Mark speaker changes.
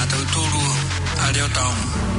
Speaker 1: nhà thứ tu
Speaker 2: ru a